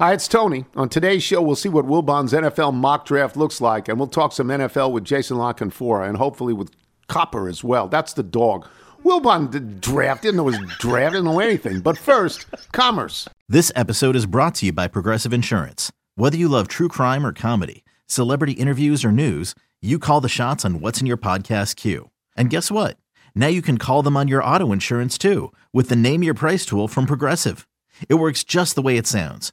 Hi, it's Tony. On today's show, we'll see what Wilbon's NFL mock draft looks like, and we'll talk some NFL with Jason La Canfora and hopefully with Copper as well. That's the dog. Wilbon did draft, didn't know his draft, didn't know anything. But first, commerce. This episode is brought to you by Progressive Insurance. Whether you love true crime or comedy, celebrity interviews or news, you call the shots on what's in your podcast queue. And guess what? Now you can call them on your auto insurance too with the Name Your Price tool from Progressive. It works just the way it sounds.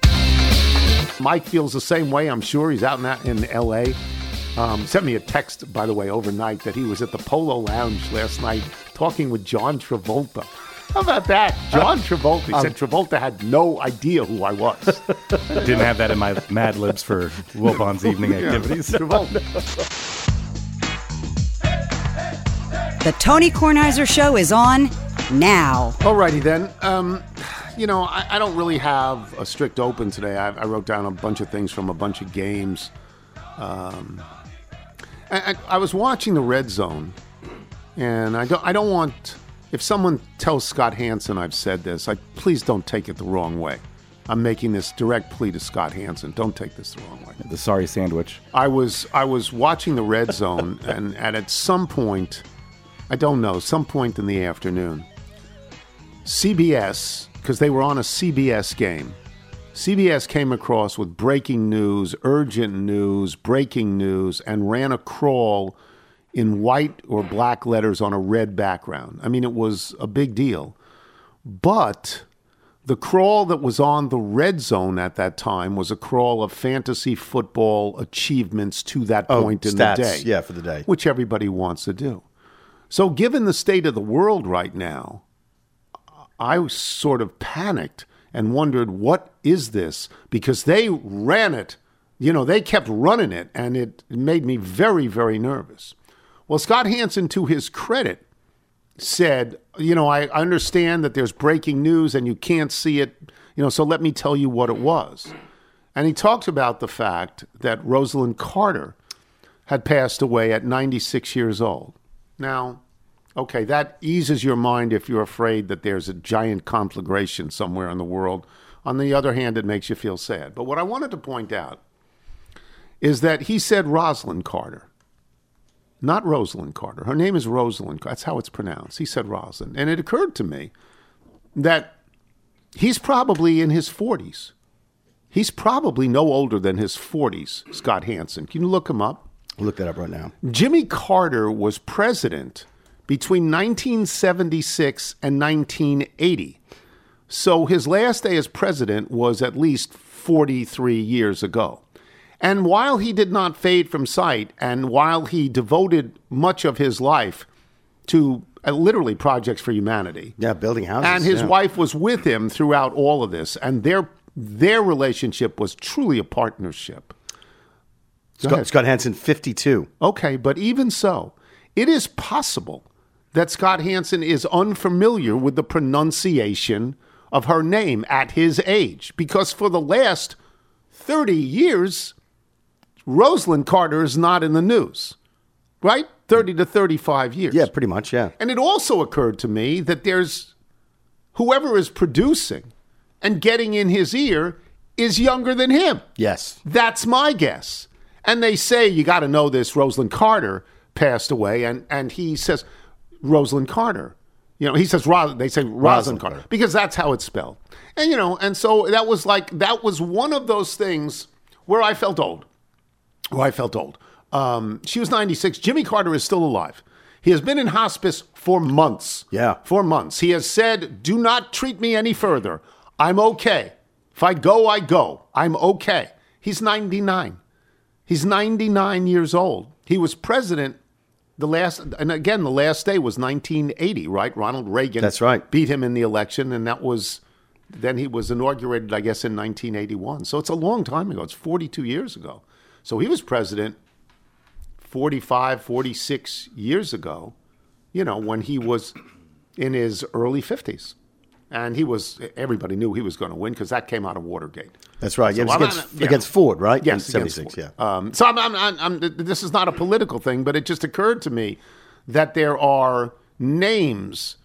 Mike feels the same way, I'm sure. He's out in, that, in L.A. Um, sent me a text, by the way, overnight that he was at the Polo Lounge last night talking with John Travolta. How about that? John Travolta. He said Travolta had no idea who I was. Didn't have that in my Mad Libs for Wilbon's evening activities. Travolta. The Tony Kornheiser Show is on now. Alrighty then. Um, you know, I, I, don't really have a strict open today. I, I, wrote down a bunch of things from a bunch of games. Um, I, I, was watching the Red Zone, and I don't. I don't want. If someone tells Scott Hanson I've said this, I please don't take it the wrong way. I'm making this direct plea to Scott Hanson. Don't take this the wrong way. The sorry sandwich. I was I was watching the Red Zone, and, and at some point, I don't know, some point in the afternoon, CBS because they were on a CBS game. CBS came across with breaking news, urgent news, breaking news, and ran a crawl in white or black letters on a red background. I mean, it was a big deal. But the crawl that was on the red zone at that time was a crawl of fantasy football achievements to that oh, point in stats, the day. Yeah, for the day. Which everybody wants to do. So, given the state of the world right now, I was sort of panicked and wondered, what is this? Because they ran it, you know, they kept running it, and it made me very, very nervous. Well, Scott Hanson, to his credit, said, you know, I understand that there's breaking news and you can't see it, you know, so let me tell you what it was. And he talked about the fact that Rosalind Carter had passed away at 96 years old. Now, Okay, that eases your mind if you're afraid that there's a giant conflagration somewhere in the world. On the other hand, it makes you feel sad. But what I wanted to point out is that he said Rosalind Carter, not Rosalind Carter. Her name is Rosalind. That's how it's pronounced. He said Rosalind. And it occurred to me that he's probably in his 40s. He's probably no older than his 40s, Scott Hanson. Can you look him up? I'll look that up right now. Jimmy Carter was president between 1976 and 1980. So his last day as president was at least 43 years ago. And while he did not fade from sight, and while he devoted much of his life to uh, literally projects for humanity, yeah, building houses, and his yeah. wife was with him throughout all of this, and their their relationship was truly a partnership. Scott, Scott Hanson, fifty-two. Okay, but even so, it is possible that Scott Hanson is unfamiliar with the pronunciation of her name at his age because for the last 30 years, Rosalind Carter is not in the news, right? 30 to 35 years. Yeah, pretty much, yeah. And it also occurred to me that there's whoever is producing and getting in his ear is younger than him. Yes. That's my guess. And they say, you got to know this, Rosalind Carter passed away. And, and he says, Rosalynn Carter. You know, he says Ros- they say Rosalind Carter, Carter because that's how it's spelled. And you know, and so that was like that was one of those things where I felt old. Where I felt old. Um, she was 96. Jimmy Carter is still alive. He has been in hospice for months. Yeah. For months. He has said, Do not treat me any further. I'm okay. If I go, I go. I'm okay. He's 99. He's 99 years old. He was president the last, and again, the last day was 1980, right? Ronald Reagan. That's right. Beat him in the election, and that was, then he was inaugurated, I guess, in 1981. So it's a long time ago. It's 42 years ago. So he was president 45, 46 years ago, you know, when he was in his early 50s. And he was, everybody knew he was going to win because that came out of Watergate. That's right. Yeah, it was I'm against, not- yeah. against Ford, right? Yes, 76, yeah. Um, so I'm, I'm, I'm, I'm, this is not a political thing, but it just occurred to me that there are names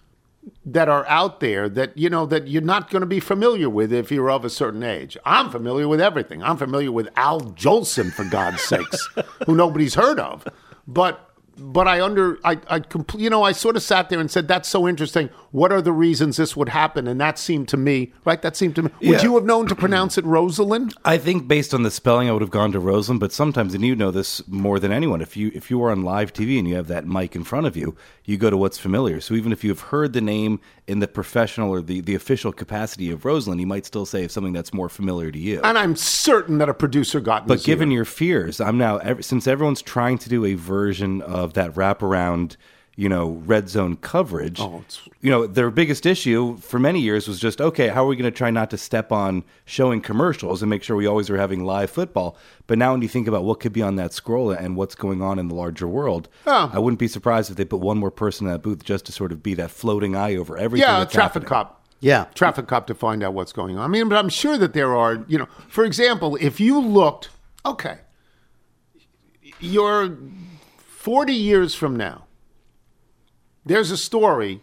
that are out there that you know that you're not going to be familiar with if you're of a certain age. I'm familiar with everything. I'm familiar with Al Jolson, for God's sakes, who nobody's heard of. But but I under I I compl- you know I sort of sat there and said that's so interesting. What are the reasons this would happen? And that seemed to me right. That seemed to me. Would Yeah. you have known to pronounce it Rosalind? I think based on the spelling, I would have gone to Rosalind. But sometimes, and you know this more than anyone, if you if you are on live TV and you have that mic in front of you, you go to what's familiar. So even if you've heard the name in the professional or the, the official capacity of Rosalind, you might still say something that's more familiar to you. And I'm certain that a producer got. But given ear. your fears, I'm now since everyone's trying to do a version of that wraparound, you know, red zone coverage. Oh, it's- you know, their biggest issue for many years was just okay. How are we going to try not to step on showing commercials and make sure we always are having live football? But now, when you think about what could be on that scroll and what's going on in the larger world, Oh. I wouldn't be surprised if they put one more person in that booth just to sort of be that floating eye over everything. yeah, a traffic happening. cop. Yeah. traffic cop to find out what's going on. I mean, but I'm sure that there are, you know, for example, if you looked, okay, you're 40 years from now, there's a story,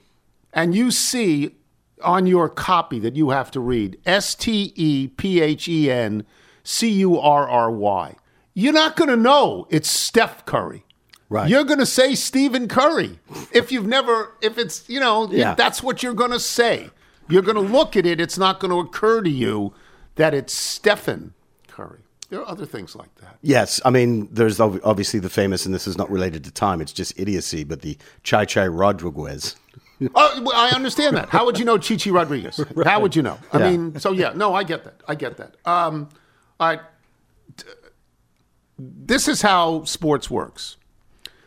and you see on your copy that you have to read S T E P H E N C U R R Y. You're not going to know it's Steph Curry. Right. You're going to say Stephen Curry. If you've never, if it's, you know, Yeah. that's what you're going to say. You're going to look at it. It's not going to occur to you that it's Stephen Curry. There are other things like that. Yes, I mean, there's ob- obviously the famous, and this is not related to time, it's just idiocy, but the Chai Chai Rodriguez. Oh, well, I understand that. How would you know Chi Chi Rodriguez? How would you know? I Yeah. mean, so yeah, no, I get that. I get that. Um, all right. This is how sports works.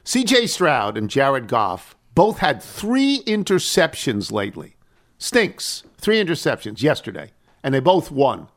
CJ Stroud and Jared Goff both had three interceptions lately. Stinks. Three interceptions yesterday, and they both won.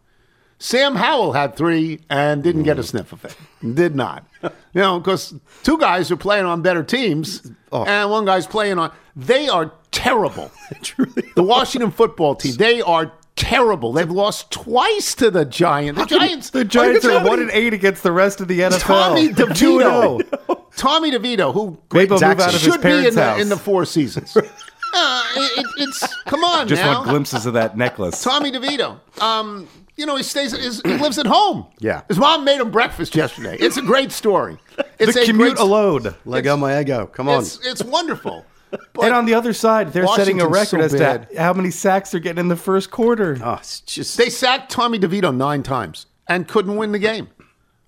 Sam Howell had three and didn't get a sniff of it. Did not. You know, because two guys are playing on better teams, and one guy's playing on. They are terrible. The Washington football team, they are terrible. They've lost twice to the Giants. The Giants. The Giants are one and eight against the rest of the NFL. Tommy oh. DeVito. Tommy DeVito, who Maybe he'll move Jackson. out of his should be in the, in the Four Seasons. Uh, it, it's come on Just now. want glimpses of that necklace. Tommy DeVito. Um, you know, he stays. Is, he lives at home. Yeah. his mom made him breakfast yesterday. It's a great story. It's the a commute great, alone. Lego my ego. Come on. It's it's wonderful. But and on the other side, they're setting a record so as bad. to how many sacks they're getting in the first quarter. oh, it's just, they sacked Tommy DeVito nine times and couldn't win the game.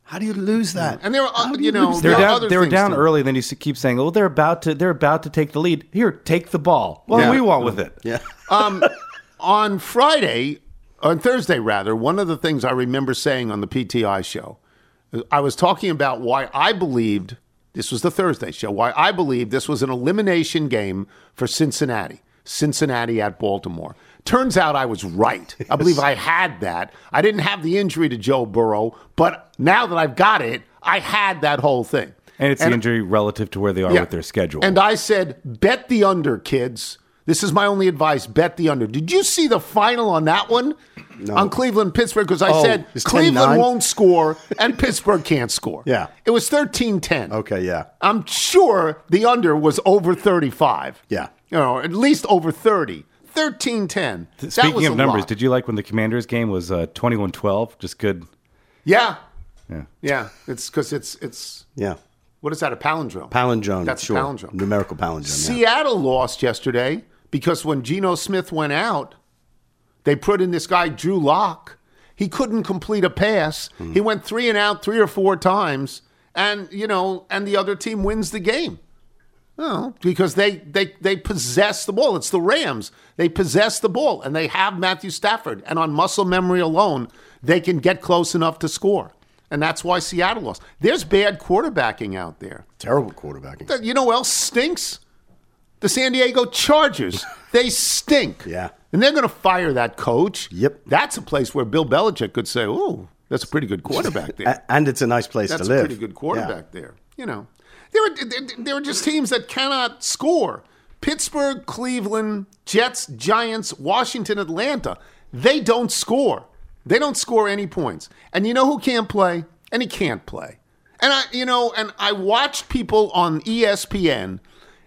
how do you lose that? And there were, uh, How do you know, They're down. other They were down too. early. Then you keep saying, "Oh, they're about to. They're about to take the lead. Here, take the ball." What Yeah. do we want with it? Yeah. um, on Friday, on Thursday rather, one of the things I remember saying on the PTI show, I was talking about why I believed this was the Thursday show, why I believed this was an elimination game for Cincinnati, Cincinnati at Baltimore. Turns out I was right. I believe I had that. I didn't have the injury to Joe Burrow, but now that I've got it, I had that whole thing. And it's the injury relative to where they are Yeah. with their schedule. And I said, bet the under, kids. This is my only advice. Bet the under. Did you see the final on that one? On Cleveland Pittsburgh? Because I Oh, said Cleveland 10-9? won't score and Pittsburgh can't score. Yeah. It was 13 10. Okay, yeah. I'm sure the under was over 35. Yeah. You know, at least over 30. 13 10. Speaking of numbers, did you like when the Commanders game was uh, 21-12? Just good. Yeah. Yeah. Yeah. It's because it's, it's, Yeah. what is that, a palindrome? Palindrome. That's a sure. palindrome. Numerical palindrome. yeah. Seattle lost yesterday because when Geno Smith went out, they put in this guy Drew Lock. He couldn't complete a pass. Hmm. He went three and out three or four times, and you know, and the other team wins the game. Well, because they, they they possess the ball. It's the Rams. They possess the ball, and they have Matthew Stafford. And on muscle memory alone, they can get close enough to score. And that's why Seattle lost. There's bad quarterbacking out there. Terrible quarterbacking. You know else stinks? The San Diego Chargers. they stink. Yeah. And they're going to fire that coach. Yep. That's a place where Bill Belichick could say, "Oh, that's a pretty good quarterback there." And it's a nice place to live. That's to a live. pretty good quarterback there. You know, there are there, are just teams that cannot score. Pittsburgh, Cleveland, Jets, Giants, Washington, Atlanta. They don't score. They don't score any points. And you know who can't play? And he can't play. And I, you know, and I watched people on ESPN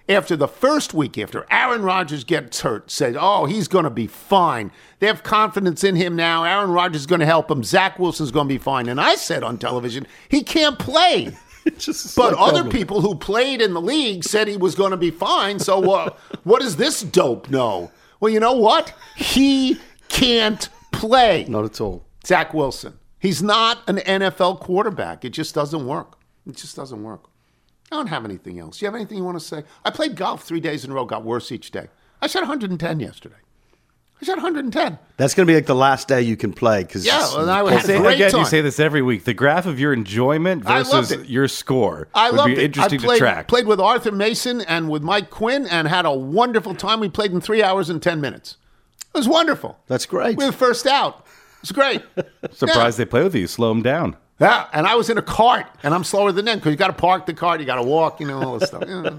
after the first week after Aaron Rodgers gets hurt, said, "Oh, he's going to be fine. They have confidence in him now. Aaron Rodgers is going to help him. Zach Wilson's going to be fine." And I said on television, "He can't play." but other people who played in the league said he was going to be fine. So uh, what does this dope know? Well, you know what? He can't play. Not at all. Zach Wilson. He's not an NFL quarterback. It just doesn't work. It just doesn't work. I don't have anything else. You have anything you want to say? I played golf three days in a row, got worse each day. I shot 110 yesterday. I shot 110. That's going to be like the last day you can play because Yeah, well, I had a Say, great again, time. you say this every week. The graph of your enjoyment versus your score I would loved be it. interesting I played, to track. played with Arthur Mason and with Mike Quinn and had a wonderful time. We played in three hours and 10 minutes. It was wonderful. That's great. We were first out. It was great. Surprised they play with you. Slow them down. Yeah, and I was in a cart, and I'm slower than them because you got to park the cart, you got to walk, you know, all this stuff. Yeah,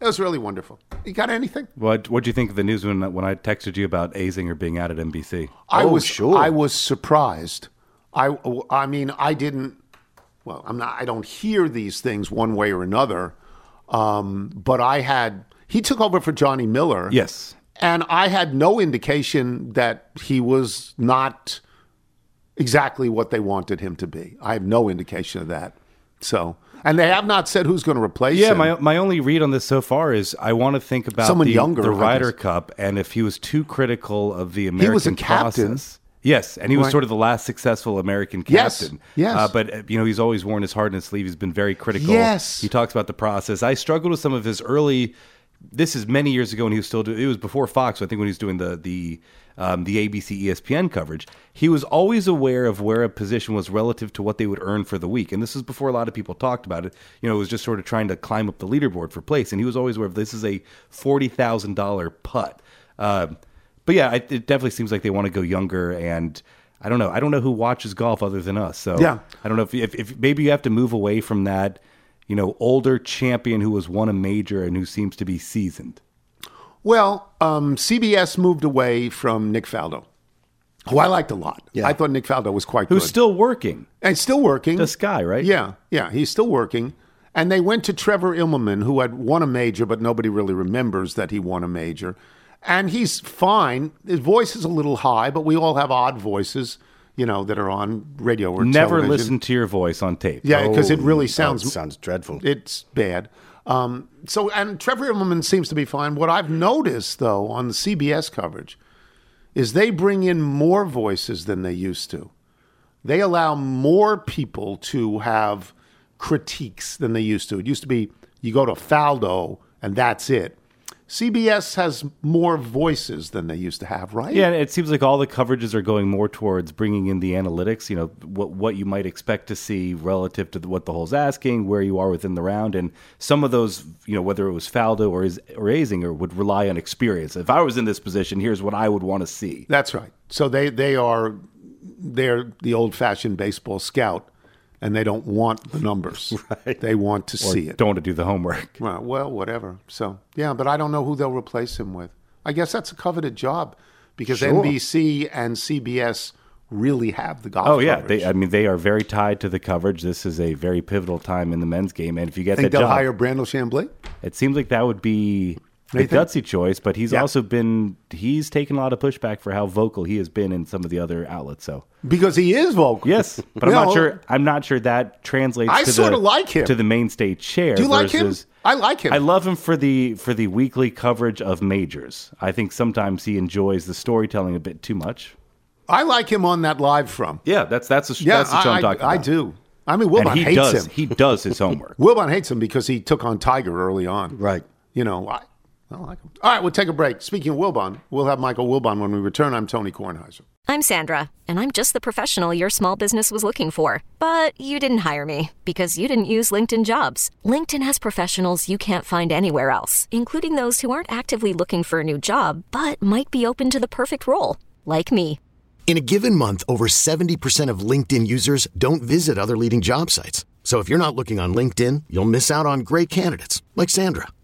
it was really wonderful. You got anything? What What do you think of the news when when I texted you about Azinger being out at NBC? I Oh, was sure. I was surprised. I I mean I didn't. Well, I'm not. I don't hear these things one way or another. Um, but I had he took over for Johnny Miller. Yes. and I had no indication that he was not exactly what they wanted him to be. I have no indication of that. So, and they have not said who's going to replace Yeah, him. Yeah, my my only read on this so far is I want to think about Someone the, younger, the Ryder. Cup, and if he was too critical of the American he was a captain. Yes, and he was Right. sort of the last successful American captain. yes. Uh, but you know, he's always worn his heart on his sleeve. He's been very critical. Yes. he talks about the process. I struggled with some of his early. This is many years ago when he was still. Do, it was before Fox. I think when he was doing the the um, the ABC ESPN coverage, he was always aware of where a position was relative to what they would earn for the week. And this is before a lot of people talked about it. You know, it was just sort of trying to climb up the leaderboard for place. And he was always aware of this is a forty thousand dollar putt. Um, but yeah, it, it definitely seems like they want to go younger and. I don't know. I don't know who watches golf other than us. So Yeah. I don't know if, if, if maybe you have to move away from that, you know, older champion who has won a major and who seems to be seasoned. Well, um, CBS moved away from Nick Faldo, who I liked a lot. Yeah. I thought Nick Faldo was quite Who's good. still working? and still working. This guy, right? Yeah, yeah, he's still working. And they went to Trevor Immelman, who had won a major, but nobody really remembers that he won a major. And he's fine. His voice is a little high, but we all have odd voices, you know, that are on radio or Never television. listen to your voice on tape. Yeah, because it really oh, sounds sounds dreadful. it's bad. Um, so, and Trevor Immelman seems to be fine. What I've noticed, though, on the CBS coverage, is they bring in more voices than they used to. They allow more people to have critiques than they used to. It used to be you go to Faldo and that's it. CBS has more voices than they used to have, right? Yeah, it seems like all the coverages are going more towards bringing in the analytics. You know, what what you might expect to see relative to what the hole's asking, where you are within the round, and some of those, you know, whether it was Faldo or is or Azinger, would rely on experience. If I was in this position, here's what I would want to see. That's right. So they they are they're the old fashioned baseball scout, and they don't want the numbers. right. They want to see it. Don't want to do the homework. Well, well, whatever. So yeah, but I don't know who they'll replace him with. I guess that's a coveted job because Sure. NBC and CBS really have the golf. Oh yeah, coverage. they, I mean they are very tied to the coverage. This is a very pivotal time in the men's game, and if you get think that they'll job, hire Brandel Chamblee. it seems like that would be a gutsy choice. But he's Yeah. also been he's taken a lot of pushback for how vocal he has been in some of the other outlets. So Because he is vocal. yes, but I'm No. not sure. I'm not sure that translates. I to sorta like him. to the mainstay chair. Do you like him? I like him. I love him for the for the weekly coverage of majors. I think sometimes he enjoys the storytelling a bit too much. I like him on that live from. Yeah, that's that's the, Yeah, that's the show I, I'm talking I, about. I do. I mean, and Wilbon he hates does him. he does his homework. Wilbon hates him because he took on Tiger early on. Right. you know, I, I like him. All right, we'll take a break. Speaking of Wilbon, we'll have Michael Wilbon when we return. I'm Tony Kornheiser. I'm Sandra, and I'm just the professional your small business was looking for. But you didn't hire me because you didn't use LinkedIn jobs. LinkedIn has professionals you can't find anywhere else, including those who aren't actively looking for a new job but might be open to the perfect role, like me. In a given month, over 70% of LinkedIn users don't visit other leading job sites. So if you're not looking on LinkedIn, you'll miss out on great candidates like Sandra.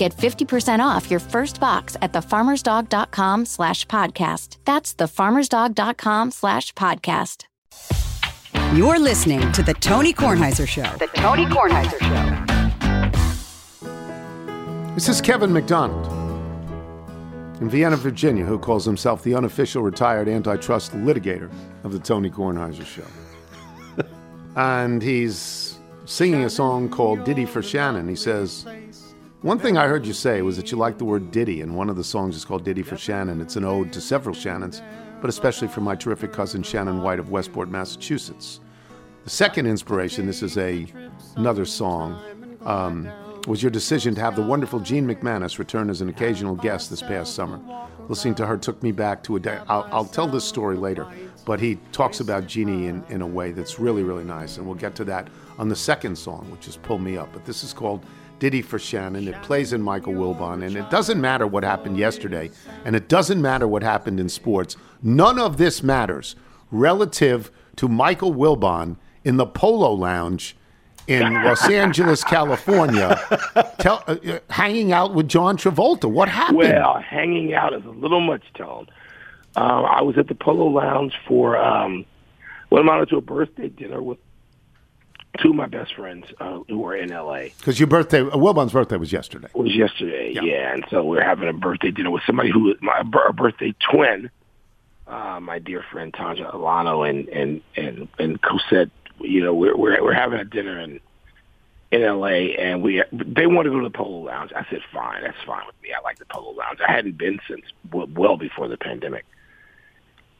Get 50% off your first box at thefarmersdog.com slash podcast. That's thefarmersdog.com slash podcast. You're listening to The Tony Kornheiser Show. The Tony Kornheiser Show. This is Kevin McDonald in Vienna, Virginia, who calls himself the unofficial retired antitrust litigator of the Tony Kornheiser Show. and he's singing a song called Ditty for Shannon. He says, One thing I heard you say was that you like the word ditty, and one of the songs is called Ditty for Shannon. It's an ode to several Shannons, but especially for my terrific cousin Shannon White of Westport, Massachusetts. The second inspiration, this is a another song, um, was your decision to have the wonderful Jeanne McManus return as an occasional guest this past summer. Listening to her took me back to a day. I'll, I'll tell this story later, but he talks about Jeannie in, in a way that's really, really nice, and we'll get to that on the second song, which is Pull Me Up. But this is called Ditty for Shannon. It plays in Michael Wilbon, and it doesn't matter what happened yesterday, and it doesn't matter what happened in sports. None of this matters relative to Michael Wilbon in the Polo Lounge in Los Angeles, California, tell, uh, uh, hanging out with John Travolta. What happened? Well, hanging out is a little much, Tone. Um, I was at the Polo Lounge for um, I'm out to a birthday dinner with two of my best friends uh, who are in L.A. Because your birthday, uh, Wilbon's birthday was yesterday. It was yesterday, Yeah. yeah. And so we are having a birthday dinner with somebody who my a birthday twin, uh, my dear friend Tanja Alano and and and and Cosette. You know, we're we're we're having a dinner in in L.A. and we they want to go to the Polo Lounge. I said, fine, that's fine with me. I like the Polo Lounge. I hadn't been since well, well before the pandemic.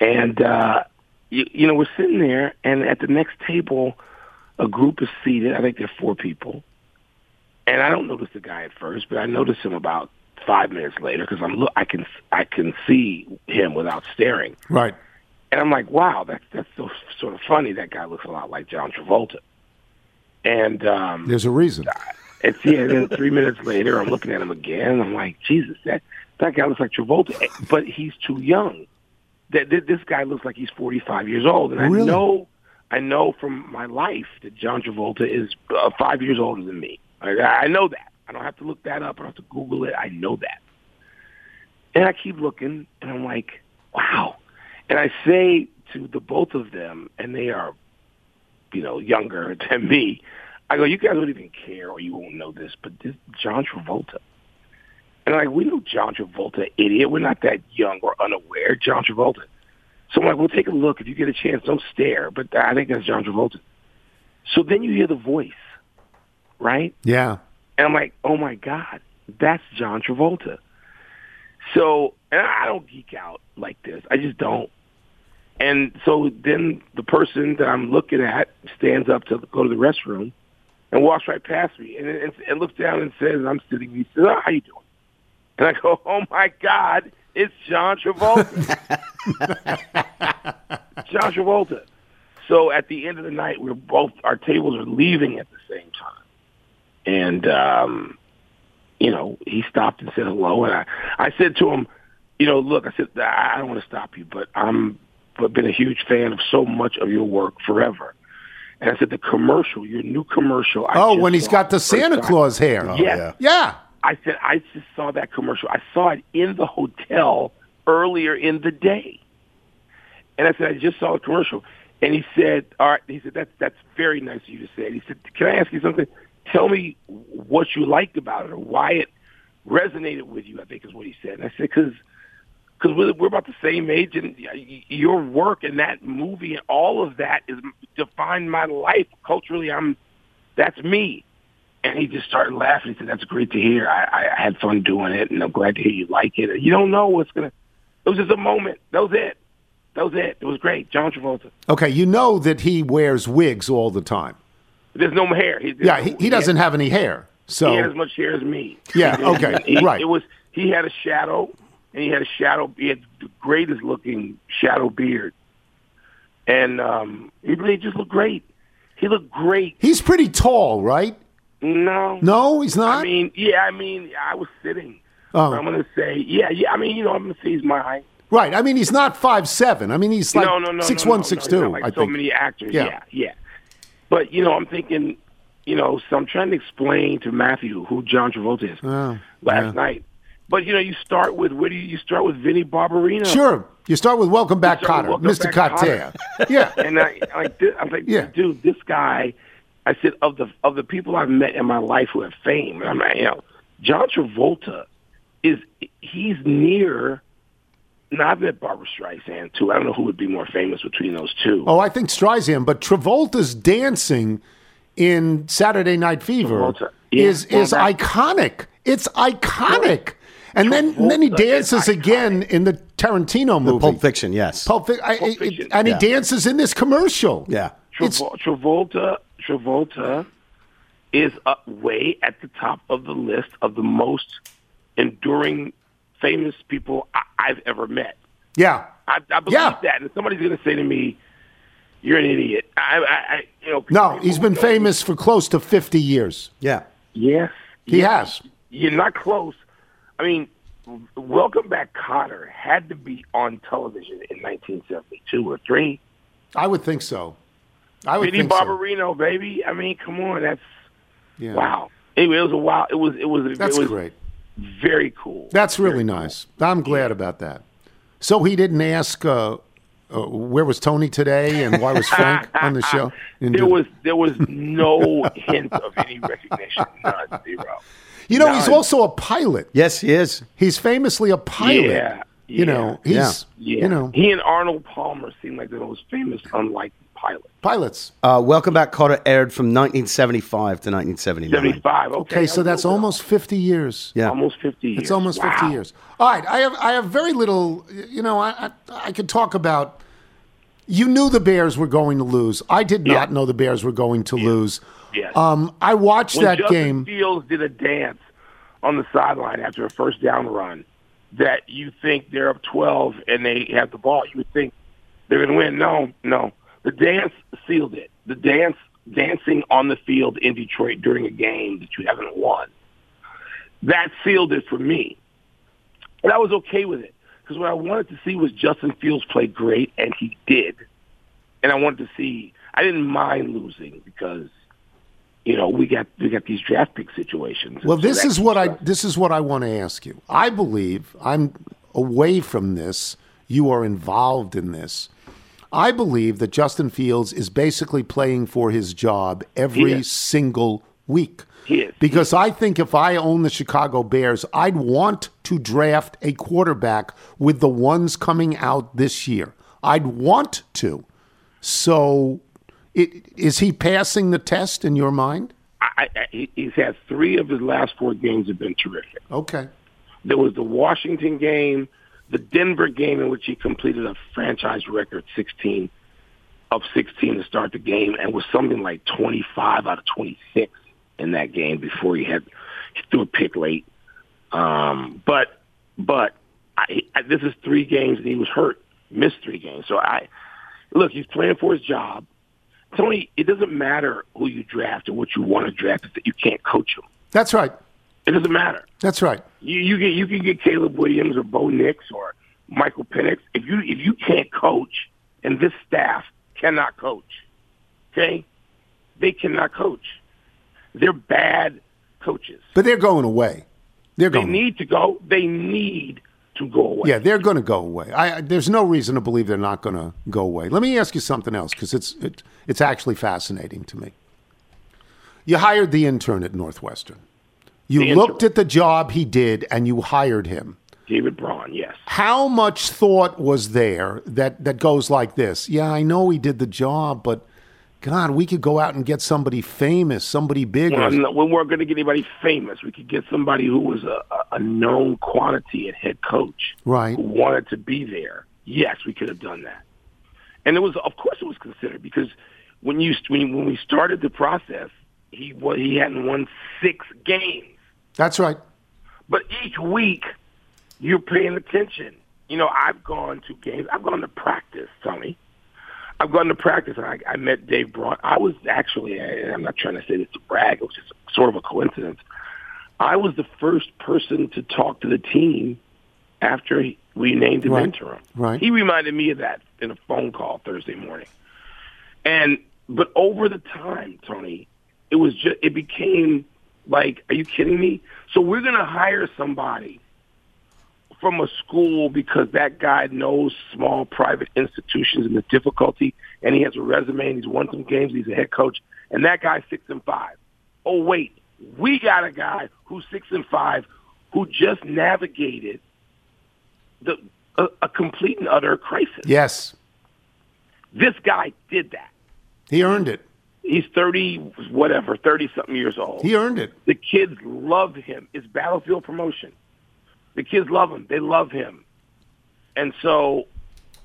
And uh, you, you know, we're sitting there, and at the next table, a group is seated. I think there are four people, and I don't notice the guy at first, but I notice him about five minutes later because I'm look. I can I can see him without staring, Right. and I'm like, wow, that's that's so sort of funny. That guy looks a lot like John Travolta. And um, There's a reason. it's yeah. Then three minutes later, I'm looking at him again. I'm like, Jesus, that that guy looks like Travolta, but he's too young. That this guy looks like he's 45 years old, and Really? I know, I know from my life that John Travolta is uh, five years older than me. I, I know that. I don't have to look that up. I don't have to Google it. I know that. And I keep looking, and I'm like, wow. And I say to the both of them, and they are, you know, younger than me. I go, you guys don't even care, or you won't know this, but this John Travolta. And I'm like, we know John Travolta, idiot. We're not that young or unaware. John Travolta. So I'm like, well, take a look. If you get a chance, don't stare. But I think that's John Travolta. So then you hear the voice, right? Yeah. And I'm like, oh my God, that's John Travolta. So, and I don't geek out like this. I just don't. And so then the person that I'm looking at stands up to go to the restroom and walks right past me and, and, and looks down and says, I'm sitting, he says, oh, how you doing? And I go, oh my God, it's John Travolta. John Travolta. So at the end of the night, we're both, our tables are leaving at the same time. And, um, you know, he stopped and said hello. And I, I said to him, you know, look, I said, I don't want to stop you, but I'm, but been a huge fan of so much of your work forever. And I said, the commercial, your new commercial. I Oh, when he's got the Santa. Claus hair. Yes. yeah. Yeah. I said, I just saw that commercial. I saw it in the hotel earlier in the day. And I said, I just saw the commercial. And he said, all right. He said, that's, that's very nice of you to say. He said, can I ask you something? Tell me what you liked about it or why it resonated with you. I think is what he said. And I said because because we're, we're about the same age, and your work and that movie and all of that is defined my life culturally. I'm that's me. And he just started laughing. He said, "That's great to hear. I, I had fun doing it, and I'm glad to hear you like it. You don't know what's gonna. It was just a moment. That was it. That was it. It was great. John Travolta. Okay, you know that he wears wigs all the time. There's no hair. He, Yeah, he, he doesn't have any hair. So he had as much hair as me. Yeah, okay, He- right. It was he had a shadow, and he had a shadow. He had the greatest looking shadow beard, and um, he really just looked great. He looked great. he's pretty tall, right? No, No, he's not. I mean, yeah, I mean, I was sitting. Oh. I'm gonna say, yeah, yeah. I mean, you know, I'm gonna say he's my height. right. I mean, he's not five seven. I mean, he's like no, no, no, six no, one, no, six no, two. like I so think. many actors. Yeah. Yeah. yeah, But you know, I'm thinking, you know, so I'm trying to explain to Matthew who John Travolta is Oh, last yeah. night. But you know, you start with where do you, you start with Vinnie Barbarino? Sure. You start with Welcome Back, Kotter, Mr. Welcome Kotter. Yeah. and I like I'm like, Yeah. dude, this guy. I said of the of the people I've met in my life who have fame, I'm like, you know, John Travolta is he's near. Now I've met Barbra Streisand too. I don't know who would be more famous between those two. Oh, I think Streisand, but Travolta's dancing in Saturday Night Fever Yeah, is well, is that- iconic. It's iconic. And then, and then he dances again in the Tarantino movie. Pulp Fiction, yes. Pulp Fic- I- Pulp it- Fiction. and he Yeah. dances in this commercial. Yeah. It's- Travolta, Travolta is up way at the top of the list of the most enduring famous people I- I've ever met. Yeah. I, I believe Yeah. that, and somebody's going to say to me, "You're an idiot." I, I, I you know. No, he's been don't- famous for close to 50 years. Yeah. Yes, He yes. has. You're not close. I mean, Welcome Back, Kotter had to be on television in 1972 or three. I would think so. I would Vinnie think so. Barbarino, baby. I mean, come on, that's Yeah. wow. Anyway, it was a wow. It was it was That's it was great. very cool. That's really nice. I'm glad about that. So he didn't ask uh, uh, where was Tony today and why was Frank on the show? Didn't There do- was there was no hint of any recognition. None, zero. you know, he's also a pilot. Yes, he is. He's famously a pilot. Yeah, You know, he's Yeah. you know he and Arnold Palmer seem like the most famous unlikely pilots. pilots. Uh, Welcome Back, Kotter aired from 1975 to 1979. Seventy five. Okay, Okay, so that's almost 50 years. Yeah. almost fifty. Years. It's almost 50 Wow. years. All right, I have I have very little. You know, I I, I could talk about. You knew the Bears were going to lose. I did not Yeah. know the Bears were going to lose. Yes. Um, I watched when that Justin game. Fields did a dance on the sideline after a first down run that you think they're up 12 and they have the ball. You would think they're going to win. No, no. The dance sealed it. The dance, dancing on the field in Detroit during a game that you haven't won, that sealed it for me. And I was okay with it because what I wanted to see was Justin Fields play great, and he did. And I wanted to see. I didn't mind losing because you know, we got we got these draft pick situations. Well, So this is what I this is what I want to ask you. I believe I'm away from this. You are involved in this. I believe that Justin Fields is basically playing for his job every single week. He is. Because I think if I own the Chicago Bears, I'd want to draft a quarterback with the ones coming out this year. I'd want to. So, it, is he passing the test in your mind? I, I, he- he's had three of his last four games have been terrific. Okay. There was the Washington game, the Denver game in which he completed a franchise record 16 of 16 to start the game and was something like 25 out of 26 in that game before he had he threw a pick late. Um, but but I, I, this is three games and he was hurt, missed three games. So I look, he's playing for his job. Tony, it doesn't matter who you draft or what you want to draft. You can't coach him. That's right. It doesn't matter. That's right. You you get you can get Caleb Williams or Bo Nix or Michael Penix. If you if you can't coach, and this staff cannot coach, okay, they cannot coach. They're bad coaches. But they're going away. They're going. They need to go. They need to go away. yeah, they're going to go away. I, I- there's no reason to believe they're not going to go away. Let me ask you something else because it's it, it's actually fascinating to me. You hired the intern at Northwestern. You looked at the job he did and you hired him. David Braun, yes. How much thought was there that, that goes like this? Yeah, I know he did the job, but God, we could go out and get somebody famous, somebody big. Well, no, we weren't going to get anybody famous. We could get somebody who was a, a- known quantity at head coach, Right. who wanted to be there. Yes, we could have done that, and it was, of course, it was considered because when you when, when we started the process, he he hadn't won six games, That's right. but each week you're paying attention. You know, I've gone to games. I've gone to practice, Tony. I've gone to practice, and I, I met Dave Braun. I was actually, and I'm not trying to say this to brag, it was just sort of a coincidence. I was the first person to talk to the team after we named him Right. interim. Right. He reminded me of that in a phone call Thursday morning. And but over the time, Tony, it was just it became like, are you kidding me? So we're going to hire somebody from a school because that guy knows small private institutions and the difficulty, and he has a resume and he's won some games. He's a head coach, and that guy's six and five. Oh wait, we got a guy who's six and five who just navigated the a, a complete and utter crisis. Yes, This guy did that. he earned it. He's thirty, whatever, thirty something years old. He earned it. The kids love him. It's battlefield promotion. The kids love him. They love him, and so,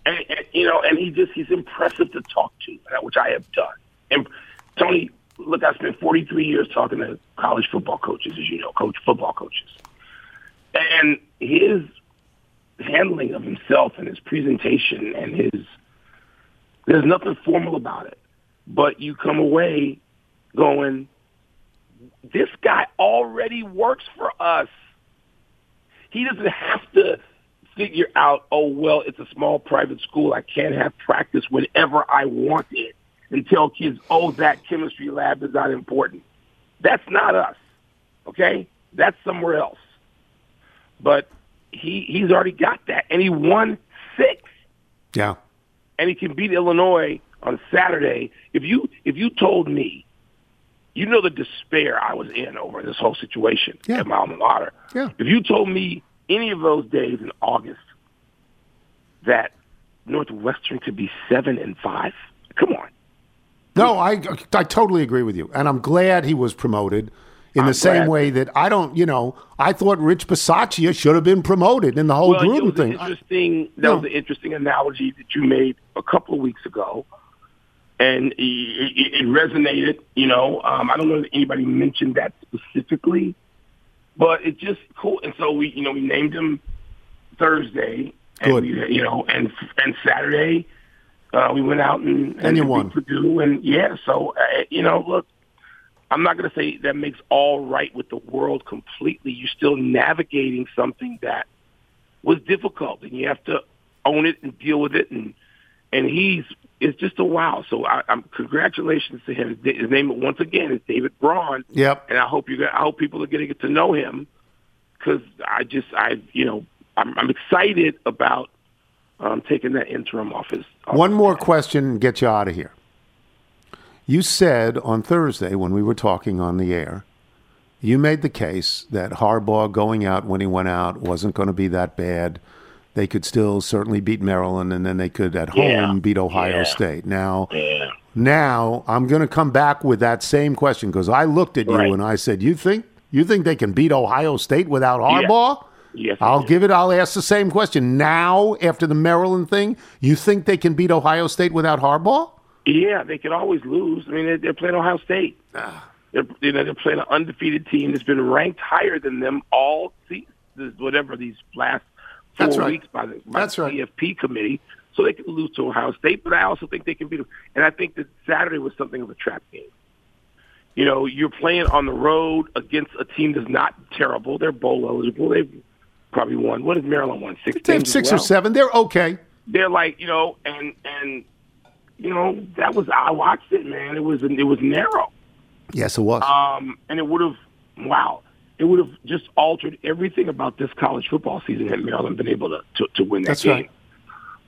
and, and you know, and he just he's impressive to talk to, which I have done. And Tony, look, I spent 43 years talking to college football coaches, as you know, coach football coaches, and his handling of himself and his presentation and his there's nothing formal about it, but you come away going, this guy already works for us. He doesn't have to figure out, oh, well, it's a small private school. I can't have practice whenever I want it and tell kids, oh, that chemistry lab is not important. That's not us, okay? That's somewhere else. But he he's already got that, and he won six Yeah. and he can beat Illinois on Saturday. If you if you told me, you know the despair I was in over this whole situation Yeah. at my alma mater. Yeah. If you told me any of those days in August that Northwestern could be seven and five, come on. No, I I totally agree with you, and I'm glad he was promoted. In the I'm same glad. way that I don't, you know, I thought Rich Bisaccia should have been promoted in the whole well, Gruden thing. interesting. That No. was an interesting analogy that you made a couple of weeks ago, and it, it, it resonated. You know, um, I don't know if anybody mentioned that specifically, but it's just cool. And so we, you know, we named him Thursday, and Good. we, you know, and and Saturday uh, we went out and And you won. Purdue, and yeah. So uh, you know, look. I'm not going to say that makes all right with the world completely. You're still navigating something that was difficult, and you have to own it and deal with it. And and he's it's just a wow. So I, I'm congratulations to him. His name once again is David Braun, Yep. and I hope you I hope people are going to get to know him because I just I you know I'm, I'm excited about um, taking that interim office. his. Off One more question and get you out of here. You said on Thursday when we were talking on the air, you made the case that Harbaugh going out when he went out wasn't going to be that bad. They could still certainly beat Maryland, and then they could at Yeah. home beat Ohio Yeah. State. Now, Yeah. now I'm going to come back with that same question because I looked at Right. you and I said, "You think you think they can beat Ohio State without. Harbaugh?" Yes, I'll give it. I'll ask the same question now after the Maryland thing. You think they can beat Ohio State without Harbaugh? Yeah, they could always lose. I mean, they're, they're playing Ohio State. Ah. They're, you know, they're playing an undefeated team that's been ranked higher than them all season, whatever these last four That's right. weeks by the, by That's the right. CFP committee. So they could lose to Ohio State, but I also think they can beat them. And I think that Saturday was something of a trap game. You know, you're playing on the road against a team that's not terrible. They're bowl eligible. They've probably won. What has Maryland won? Six They have six or seven. They're okay. they're like, you know, and and you know, that was I watched it, man. It was it was narrow, Yes, it was. um, and it would have, wow, it would have just altered everything about this college football season had Maryland been able to to, to win that That's game. right.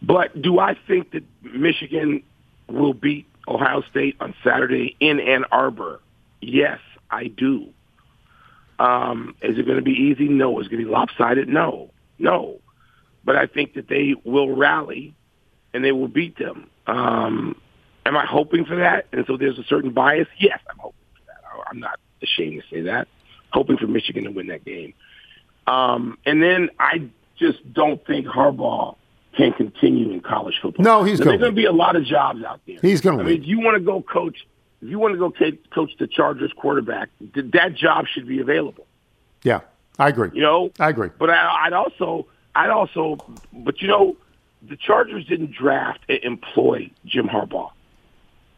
But do I think that Michigan will beat Ohio State on Saturday in Ann Arbor? Yes, I do. Um, is it going to be easy? No. Is it going to be lopsided? No. No. But I think that they will rally and they will beat them. Um, am I hoping for that? And so there's a certain bias? Yes, I'm hoping for that. I'm not ashamed to say that. Hoping for Michigan to win that game. Um, and then I just don't think Harbaugh can continue in college football. No, he's gonna There's going to be a lot of jobs out there. He's gonna I mean, if you want to go coach, if you want to go coach the Chargers quarterback, that job should be available. Yeah, I agree. You know, I agree. but I, I'd also, I'd also, but you know, the Chargers didn't draft and employ Jim Harbaugh.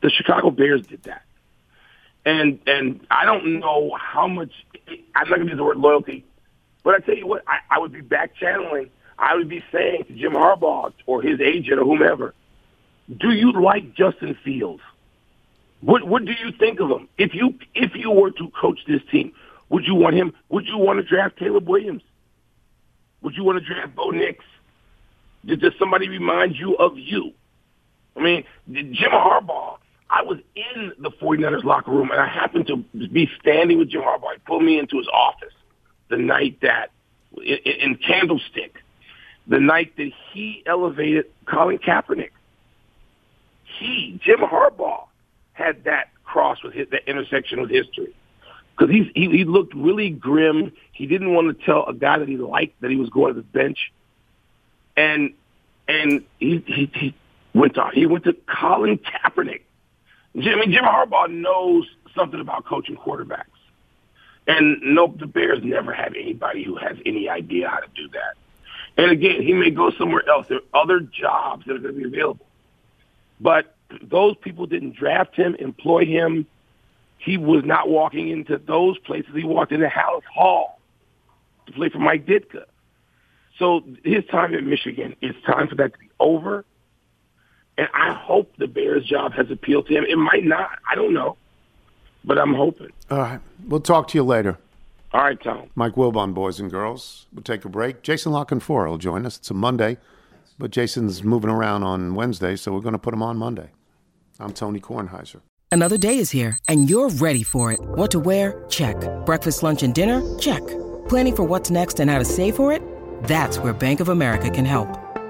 The Chicago Bears did that, and and I don't know how much. I'm not going to use the word loyalty, but I tell you what, I, I would be back channeling. I would be saying to Jim Harbaugh or his agent or whomever, "Do you like Justin Fields? What what do you think of him? If you if you were to coach this team, would you want him? Would you want to draft Caleb Williams? Would you want to draft Bo Nix? Did, does somebody remind you of you? I mean, Jim Harbaugh. I was in the 49ers locker room, and I happened to be standing with Jim Harbaugh. He pulled me into his office the night that in, Candlestick, the night that he elevated Colin Kaepernick. He, Jim Harbaugh, had that cross with his, that intersection with history because he, he he looked really grim. He didn't want to tell a guy that he liked that he was going to the bench, and and he he, he went to he went to Colin Kaepernick. I mean, Jim Harbaugh knows something about coaching quarterbacks, and no, the Bears never have anybody who has any idea how to do that. And again, he may go somewhere else. There are other jobs that are going to be available, but those people didn't draft him, employ him he was not walking into those places. He walked into Halas Hall to play for Mike Ditka. So his time in Michigan, it's time for that to be over. And I hope the Bears job has appealed to him. It might not. I don't know. But I'm hoping. All right. We'll talk to you later. All right, Tom. Mike Wilbon, boys and girls. We'll take a break. Jason La Canfora will join us. It's a Monday, but Jason's moving around on Wednesday, so we're going to put him on Monday. I'm Tony Kornheiser. Another day is here, and you're ready for it. What to wear? Check. Breakfast, lunch, and dinner? Check. Planning for what's next and how to save for it? That's where Bank of America can help.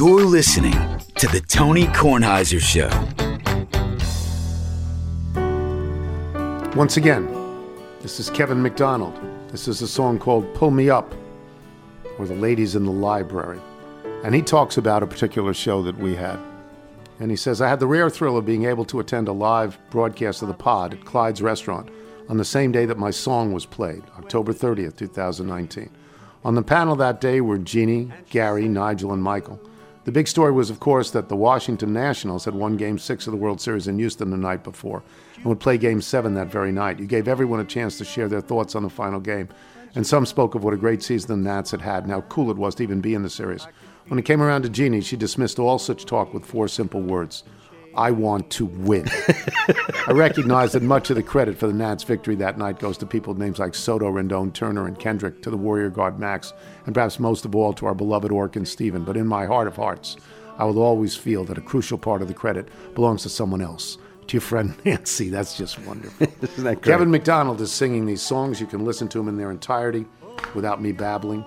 You're listening to the Tony Kornheiser Show. Once again, this is Kevin McDonald. This is a song called Pull Me Up, or The Ladies in the Library. And he talks about a particular show that we had. And he says, I had the rare thrill of being able to attend a live broadcast of the pod at Clyde's restaurant on the same day that my song was played, October 30th, 2019. On the panel that day were Jeannie, Gary, Nigel, and Michael. The big story was, of course, that the Washington Nationals had won Game 6 of the World Series in Houston the night before and would play Game 7 that very night. You gave everyone a chance to share their thoughts on the final game, and some spoke of what a great season the Nats had had and how cool it was to even be in the series. When it came around to Jeannie, she dismissed all such talk with four simple words I want to win. I recognize that much of the credit for the Nats' victory that night goes to people names like Soto, Rendon, Turner, and Kendrick, to the Warrior Guard Max, and perhaps most of all to our beloved Orkin Steven. But in my heart of hearts, I will always feel that a crucial part of the credit belongs to someone else. To your friend Nancy, that's just wonderful. Isn't that great? Kevin McDonald is singing these songs. You can listen to them in their entirety without me babbling.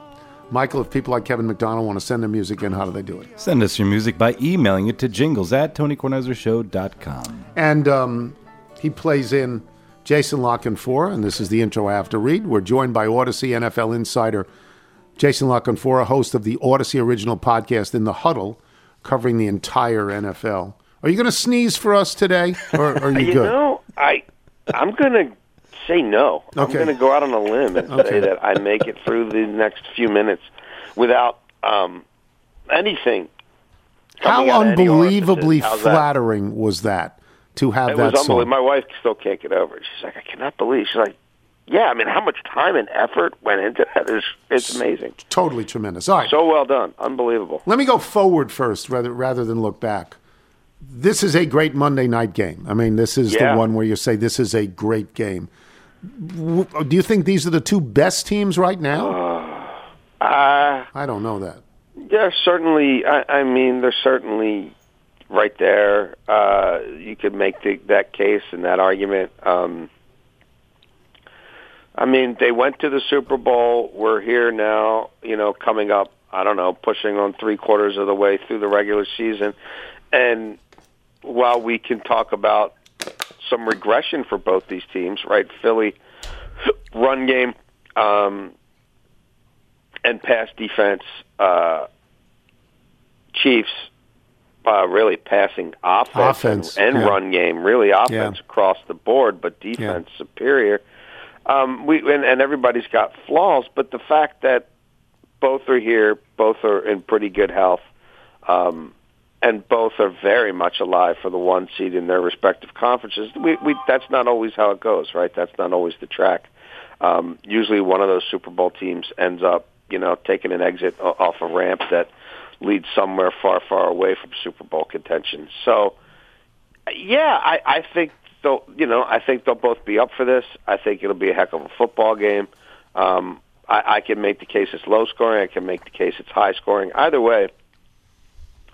Michael, if people like Kevin McDonald want to send their music in, how do they do it? Send us your music by emailing it to jingles at tonykornheisershow.com. And um, he plays in Jason La Canfora, and this is the intro I have to read. We're joined by Audacy NFL insider Jason La Canfora, host of the Audacy original podcast In the Huddle, covering the entire NFL. Are you going to sneeze for us today, or are you, you good? know, I I'm gonna say no. I'm gonna go out on a limb and Okay. say that I make it through the next few minutes without um, anything. How coming out of any unbelievably. How's that? flattering was that to have It that was song? My wife still can't get over it. She's like, I cannot believe. She's like, Yeah, I mean, how much time and effort went into that? It's, it's amazing. Totally tremendous. All right. So well done. Unbelievable. Let me go forward first rather rather than look back. This is a great Monday night game. I mean, this is Yeah. the one where you say this is a great game. Do you think these are the two best teams right now? Uh, I don't know that. They're certainly. I, I mean, they're certainly right there. Uh, you could make the, that case and that argument. Um, I mean, they went to the Super Bowl. We're here now. You know, coming up. I don't know, pushing on three quarters of the way through the regular season, and while we can talk about some regression for both these teams, right? Philly run game um, and pass defense. Uh, Chiefs uh, really passing offense, Offense, and, and yeah. run game, really offense across the board, but defense superior. Um, we and, and everybody's got flaws, but the fact that both are here, both are in pretty good health, um, and both are very much alive for the one seed in their respective conferences. We, we that's not always how it goes, right? That's not always the track. Um, usually, one of those Super Bowl teams ends up, you know, taking an exit off a ramp that leads somewhere far, far away from Super Bowl contention. So, yeah, I, I think they'll, you know, I think they'll both be up for this. I think it'll be a heck of a football game. Um, I, I can make the case it's low scoring. I can make the case it's high scoring. Either way,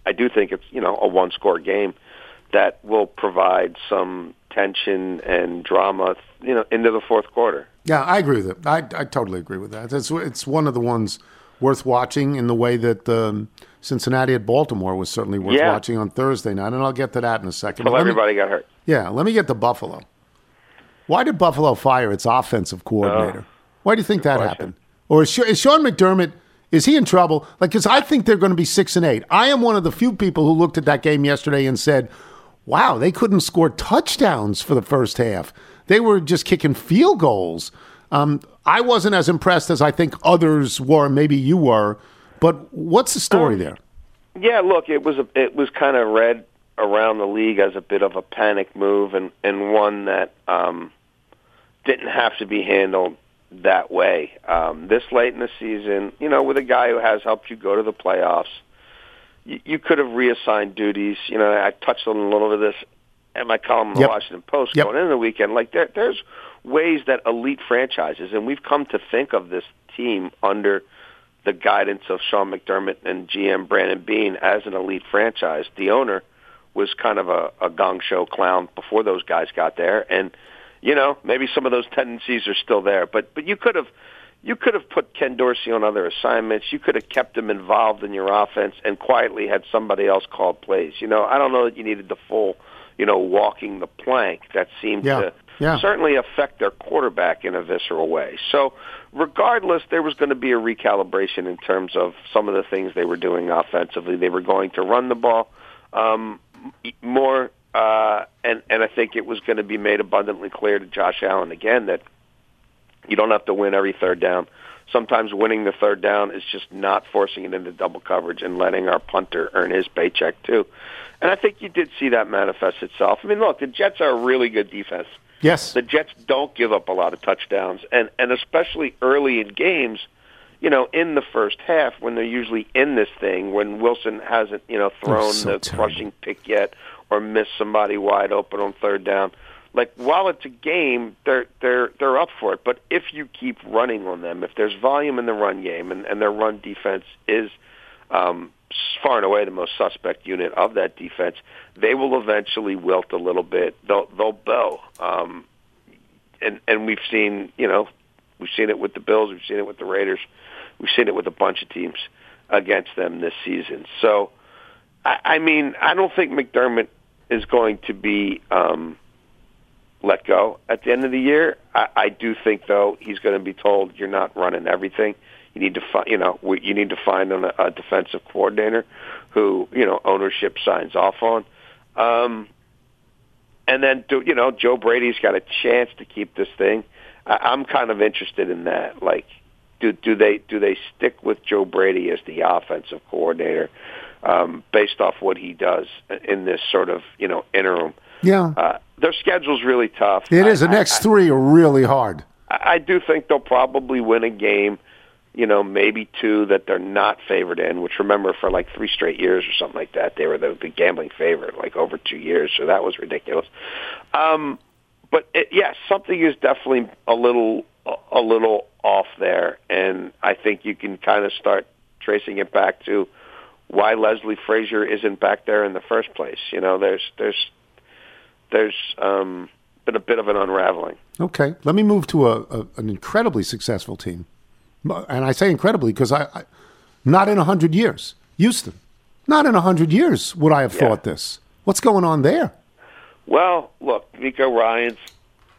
I do think it's you know a one score game that will provide some tension and drama, you know, into the fourth quarter. Yeah, I agree with it. I, I totally agree with that. It's it's one of the ones worth watching in the way that um, Cincinnati at Baltimore was certainly worth Yeah. watching on Thursday night, and I'll get to that in a second. Until But me- everybody got hurt. yeah, let me get to Buffalo. Why did Buffalo fire its offensive coordinator? Why do you think that happened? Or is, is Sean McDermott? Is he in trouble? Like, because I think they're going to be six and eight. I am one of the few people who looked at that game yesterday and said, "Wow, they couldn't score touchdowns for the first half. They were just kicking field goals." Um, I wasn't as impressed as I think others were. Maybe you were, but what's the story there? Yeah, look, it was a, it was kind of read around the league as a bit of a panic move and and one that um, didn't have to be handled that way. Um, this late in the season, you know, with a guy who has helped you go to the playoffs, you, you could have reassigned duties. You know, I touched on a little bit of this in my column in the Yep. Washington Post Yep. going into the weekend. Like there, there's ways that elite franchises, and we've come to think of this team under the guidance of Sean McDermott and GM Brandon Beane as an elite franchise. The owner was kind of a, a gong show clown before those guys got there, and you know maybe some of those tendencies are still there. But but you could have you could have put Ken Dorsey on other assignments. You could have kept him involved in your offense and quietly had somebody else call plays. You know I don't know that you needed the full you know walking the plank that seemed Yeah. to Yeah. certainly affect their quarterback in a visceral way. So, regardless, there was going to be a recalibration in terms of some of the things they were doing offensively. They were going to run the ball um, more, uh, and and I think it was going to be made abundantly clear to Josh Allen again that you don't have to win every third down. Sometimes winning the third down is just not forcing it into double coverage and letting our punter earn his paycheck too. And I think you did see that manifest itself. I mean, look, the Jets are a really good defense. Yes. The Jets don't give up a lot of touchdowns, and and especially early in games, you know, in the first half when they're usually in this thing, when Wilson hasn't you know thrown so the terrible. crushing pick yet or miss somebody wide open on third down. Like while it's a game, they're they're they're up for it. But if you keep running on them, if there's volume in the run game, and, and their run defense is um, far and away the most suspect unit of that defense, they will eventually wilt a little bit. They'll they'll bow. Um, and and we've seen you know we've seen it with the Bills, we've seen it with the Raiders, we've seen it with a bunch of teams against them this season. So, I, I mean, I don't think McDermott is going to be um, let go at the end of the year. I, I do think though he's going to be told you're not running everything. You need to find, you know, you need to find a, a defensive coordinator who, you know, ownership signs off on. Um, and then, do, you know, Joe Brady's got a chance to keep this thing. I, I'm kind of interested in that. Like, do do they do they stick with Joe Brady as the offensive coordinator um, based off what he does in this sort of you know interim? Yeah, Uh, their schedule's really tough. it is. The next I- three are really hard. I I do think they'll probably win a game, you know, maybe two that they're not favored in. Which remember, for like three straight years or something like that, they were the, the gambling favorite, like over two years. So that was ridiculous. Um, but it, yes, something is definitely a little a little off there, and I think you can kind of start tracing it back to why Leslie Frazier isn't back there in the first place. You know, there's there's there's um, been a bit of an unraveling. Okay, let me move to a, a an incredibly successful team, and I say incredibly because I, I not in a hundred years, Houston, not in a hundred years would I have thought this. What's going on there? Well, look, Nico Ryan's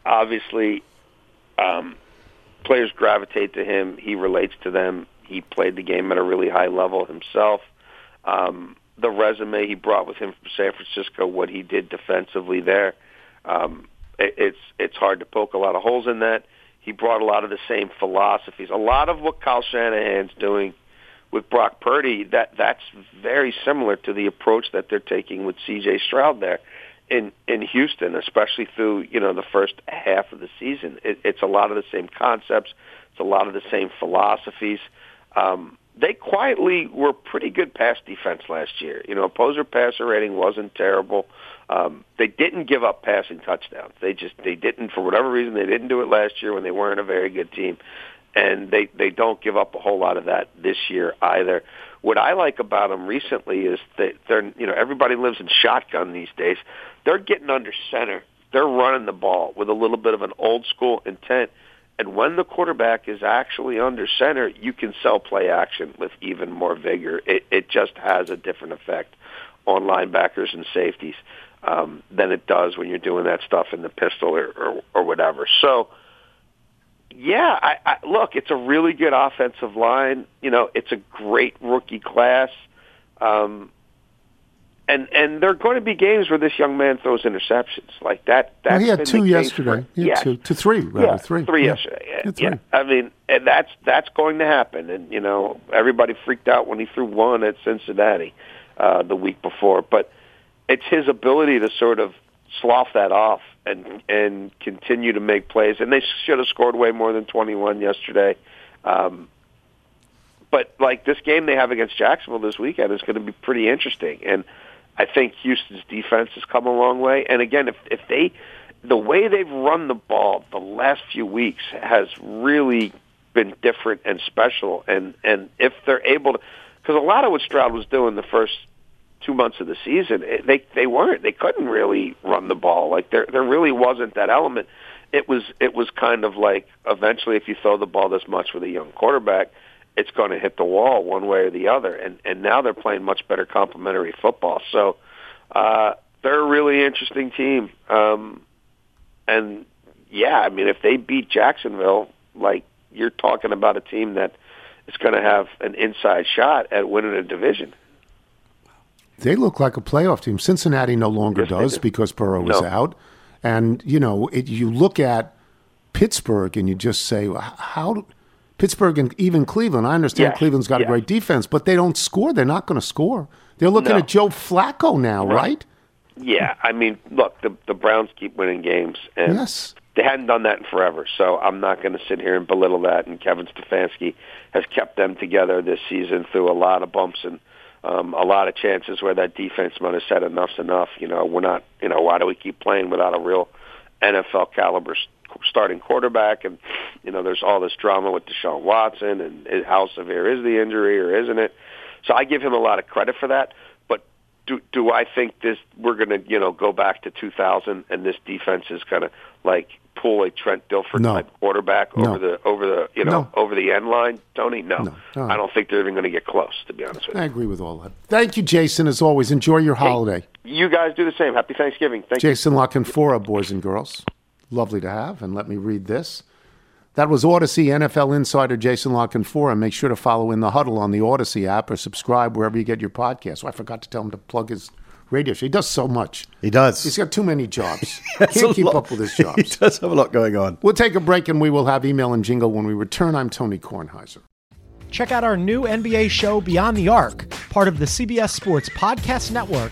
obviously um, players gravitate to him. He relates to them. He played the game at a really high level himself. Um, the resume he brought with him from San Francisco, what he did defensively there, um, it, it's it's hard to poke a lot of holes in that. He brought a lot of the same philosophies. A lot of what Kyle Shanahan's doing with Brock Purdy, that that's very similar to the approach that they're taking with C.J. Stroud there in in Houston, especially through you know the first half of the season. It, it's a lot of the same concepts. It's a lot of the same philosophies. Um, they quietly were pretty good pass defense last year. You know, opposer passer rating wasn't terrible. Um, they didn't give up passing touchdowns. They just they didn't for whatever reason they didn't do it last year when they weren't a very good team, and they they don't give up a whole lot of that this year either. What I like about them recently is that they're you know everybody lives in shotgun these days. They're getting under center. They're running the ball with a little bit of an old school intent. And when the quarterback is actually under center, you can sell play action with even more vigor. It, it just has a different effect on linebackers and safeties um, than it does when you're doing that stuff in the pistol or, or, or whatever. So, yeah, I, I, look, it's a really good offensive line. You know, it's a great rookie class. Um, and and there are going to be games where this young man throws interceptions like that. That's Well, he had been two yesterday. For, yeah, two to three, rather yeah, three. three Yeah. yesterday. Yeah, Yeah, three. yeah. I mean, and that's that's going to happen. And you know, everybody freaked out when he threw one at Cincinnati uh, the week before. But it's his ability to sort of slough that off and and continue to make plays. And they should have scored way more than twenty one yesterday. Um, but like this game they have against Jacksonville this weekend is going to be pretty interesting. And I think Houston's defense has come a long way. And again, if if they the way they've run the ball the last few weeks has really been different and special. And and if they're able to, because a lot of what Stroud was doing the first two months of the season, it, they they weren't. They couldn't really run the ball. Like there there really wasn't that element. It was it was kind of like eventually, if you throw the ball this much with a young quarterback, it's going to hit the wall one way or the other. And and now they're playing much better complementary football. So uh, they're a really interesting team. Um, and yeah, I mean, if they beat Jacksonville, like you're talking about a team that is going to have an inside shot at winning a division. They look like a playoff team. Cincinnati no longer Yes, does do. because Burrow is out. And, you know, it, you look at Pittsburgh and you just say, how do, Pittsburgh and even Cleveland, I understand Yes, Cleveland's got yes. a great defense, but they don't score. They're not going to score. They're looking No. at Joe Flacco now, Right. right? Yeah, I mean, look, the the Browns keep winning games, and Yes. they hadn't done that in forever. So I'm not going to sit here and belittle that. And Kevin Stefanski has kept them together this season through a lot of bumps and um, a lot of chances where that defense might have said enough's enough. You know, we're not. You know, why do we keep playing without a real NFL caliber starting quarterback? And you know, there's all this drama with Deshaun Watson and how severe is the injury or isn't it? So I give him a lot of credit for that. But do do I think this we're going to you know go back to 2000 and this defense is going to like pull a Trent Dilfer No. type quarterback No. over the over the you know No. over the end line? Tony, no. I don't think they're even going to get close. To be honest with you. I agree with all that. Thank you, Jason. As always, enjoy your holiday. You guys do the same. Happy Thanksgiving. Thank you. Jason La Canfora, boys and girls. Lovely to have. And let me read this. That was Audacy NFL insider Jason La Canfora. Make sure to follow In the Huddle on the Audacy app or subscribe wherever you get your podcasts. Oh, I forgot to tell him to plug his radio show. He does so much. He does. He's got too many jobs. That's Can't keep lot. up with his jobs. he jobs. does have a lot going on. We'll take a break and we will have email and jingle when we return. I'm Tony Kornheiser. Check out our new NBA show, Beyond the Arc, part of the CBS Sports Podcast Network,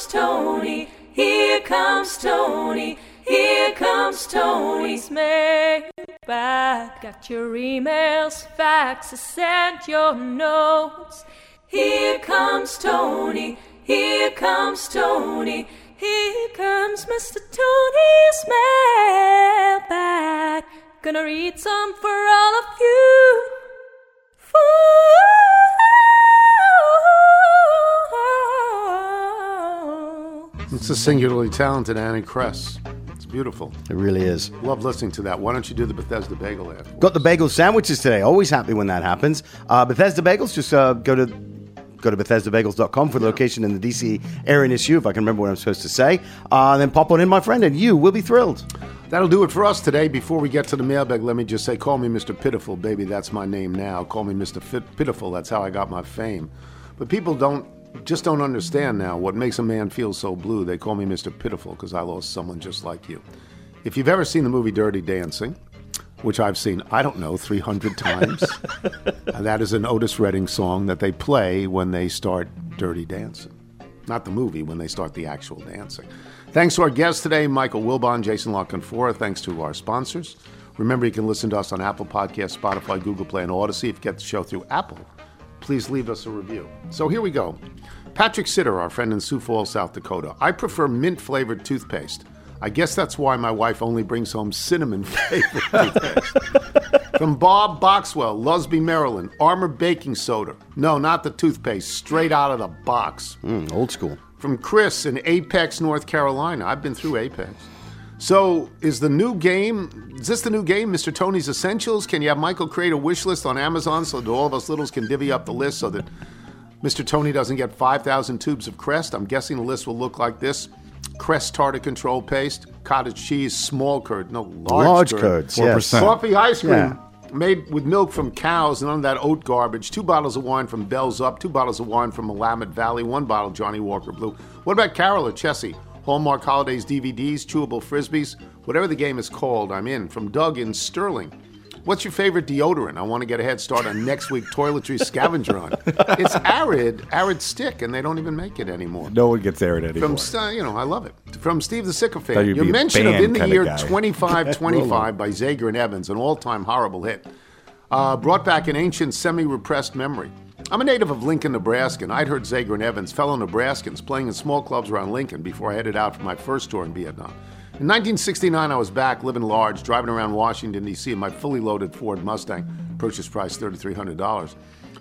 Here comes Tony. Here comes Tony. Here comes Tony's mailbag. Got your emails, faxes, and your notes. Here comes Tony. Here comes Tony. Here comes Mr. Tony's mailbag. Gonna read some for all of you. It's a singularly talented Annie Kress. It's beautiful. It really is. Love listening to that. Why don't you do the Bethesda Bagel ad? Got the bagel sandwiches today. Always happy when that happens. Uh, Bethesda Bagels, just uh, go to go to BethesdaBagels.com for the location in the DC area near you, if I can remember what I'm supposed to say. Uh, then pop on in, my friend, and you will be thrilled. That'll do it for us today. Before we get to the mailbag, let me just say, call me Mr. Pitiful, baby. That's my name now. Call me Mr. Fit- Pitiful. That's how I got my fame. But people don't just don't understand now what makes a man feel so blue. They call me Mr. Pitiful because I lost someone just like you. If you've ever seen the movie Dirty Dancing, which I've seen, I don't know, 300 times, and uh, that is an Otis Redding song that they play when they start Dirty Dancing. Not the movie, when they start the actual dancing. Thanks to our guests today, Michael Wilbon, Jason La Canfora. Thanks to our sponsors. Remember, you can listen to us on Apple Podcasts, Spotify, Google Play, and Audacy. If you get the show through Apple, please leave us a review. So here we go. Patrick Sitter, our friend in Sioux Falls, South Dakota. I prefer mint flavored toothpaste. I guess that's why my wife only brings home cinnamon flavored toothpaste. From Bob Boxwell, Lusby, Maryland. Armor baking soda. No, not the toothpaste, straight out of the box. Mm, old school. From Chris in Apex, North Carolina. I've been through Apex. So, is the new game, is this the new game, Mr. Tony's Essentials? Can you have Michael create a wish list on Amazon so that all of us littles can divvy up the list so that Mr. Tony doesn't get 5,000 tubes of Crest? I'm guessing the list will look like this Crest tartar control paste, cottage cheese, small curd, no, large, Large curd. curds, 4%. Coffee ice cream. Yeah. Made with milk from cows, none of that oat garbage. Two bottles of wine from Bells Up, two bottles of wine from Willamette Valley, one bottle Johnnie Walker Blue. What about Carol or Chessie? Hallmark Holidays DVDs, chewable frisbees, whatever the game is called, I'm in. From Doug in Sterling. What's your favorite deodorant? I want to get a head start on next week toiletry scavenger hunt. It's Arrid, Arrid stick, and they don't even make it anymore. No one gets Arrid anymore. From St- you know, I love it. From Steve the Sycophant. Your mention of In the Year guy. 2525 by Zager and Evans, an all-time horrible hit, uh, brought back an ancient semi-repressed memory. I'm a native of Lincoln, Nebraska, and I'd heard Zager and Evans, fellow Nebraskans, playing in small clubs around Lincoln before I headed out for my first tour in Vietnam. In 1969, I was back, living large, driving around Washington, D.C. in my fully loaded Ford Mustang, purchase price $3,300.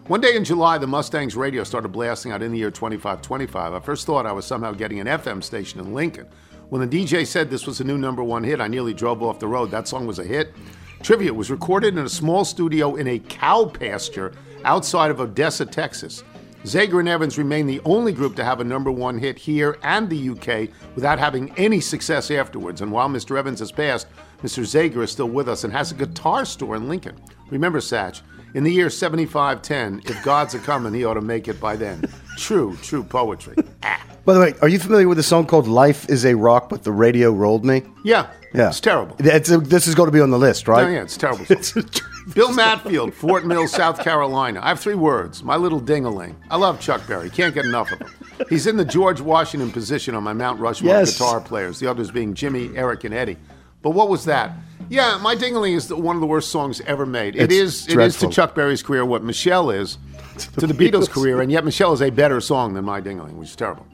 One day in July, the Mustang's radio started blasting out in the year 2525. I first thought I was somehow getting an FM station in Lincoln. When the DJ said this was a new number one hit, I nearly drove off the road. That song was a hit. Trivia was recorded in a small studio in a cow pasture outside of Odessa, Texas. Zager and Evans remain the only group to have a number one hit here and the UK without having any success afterwards. And while Mr. Evans has passed, Mr. Zager is still with us and has a guitar store in Lincoln. Remember, Satch, in the year 7510, if God's a coming, he ought to make it by then. True, true poetry. Ah. By the way, are you familiar with a song called "Life Is a Rock," but the radio rolled me? Yeah, Yeah, it's terrible. It's this is going to be on the list, right? Yeah, yeah, it's terrible. Bill Matfield, Fort Mill, South Carolina. I have three words. My little dingaling. I love Chuck Berry. Can't get enough of him. He's in the George Washington position on my Mount Rushmore Yes. guitar players. The others being Jimmy, Eric, and Eddie. But what was that? Yeah, my dingaling is the, one of the worst songs ever made. It It's is. It is to. Chuck Berry's career what Michelle is to the Beatles' career, and yet Michelle is a better song than My Dingaling, which is terrible.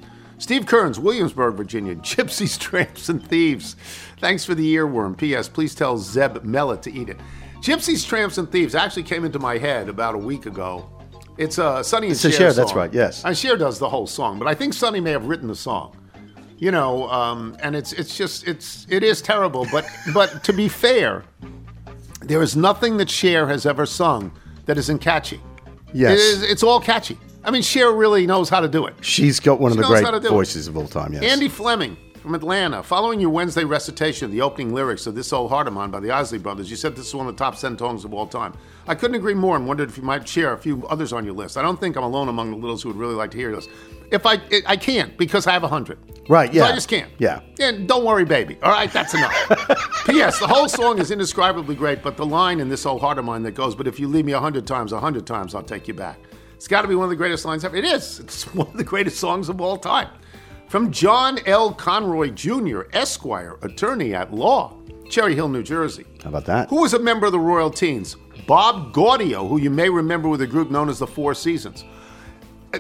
Steve Kearns, Williamsburg, Virginia. Gypsies, Tramps, and Thieves. Thanks for the earworm. P.S. Please tell Zeb Mellet to eat it. Gypsies, Tramps, and Thieves actually came into my head about a week ago It's uh, Sonny and It's a Cher Cher, that's right, yes. And Cher does the whole song, but I think Sonny may have written the song. You know, um, and it's it's just it's it is terrible. But but to be fair, there is nothing that Cher has ever sung that isn't catchy. Yes. It is, it's all catchy. I mean, Cher really knows how to do it. She's got one of She the how to great do it. voices of all time. Yes. Andy Fleming from Atlanta. Following your Wednesday recitation of the opening lyrics of This Old Heart of Mine by the Isley Brothers, you said this is one of the top 10 songs of all time. I couldn't agree more and wondered if you might share a few others on your list. I don't think I'm alone among the littles who would really like to hear this. If I, I can't because I have a hundred. Right, So yeah. I just can't. Yeah. And don't worry, baby. All right, that's enough. P.S. The whole song is indescribably great, but the line in this old heart of mine that goes, "But if you leave me a hundred times, a hundred times, I'll take you back." It's got to be one of the greatest lines ever. It is. It's one of the greatest songs of all time. From John L. Conroy Jr., Esquire, attorney at law, Cherry Hill, New Jersey. How about that? Who was a member of the Royal Teens? Bob Gaudio, who you may remember with a group known as the Four Seasons. Uh,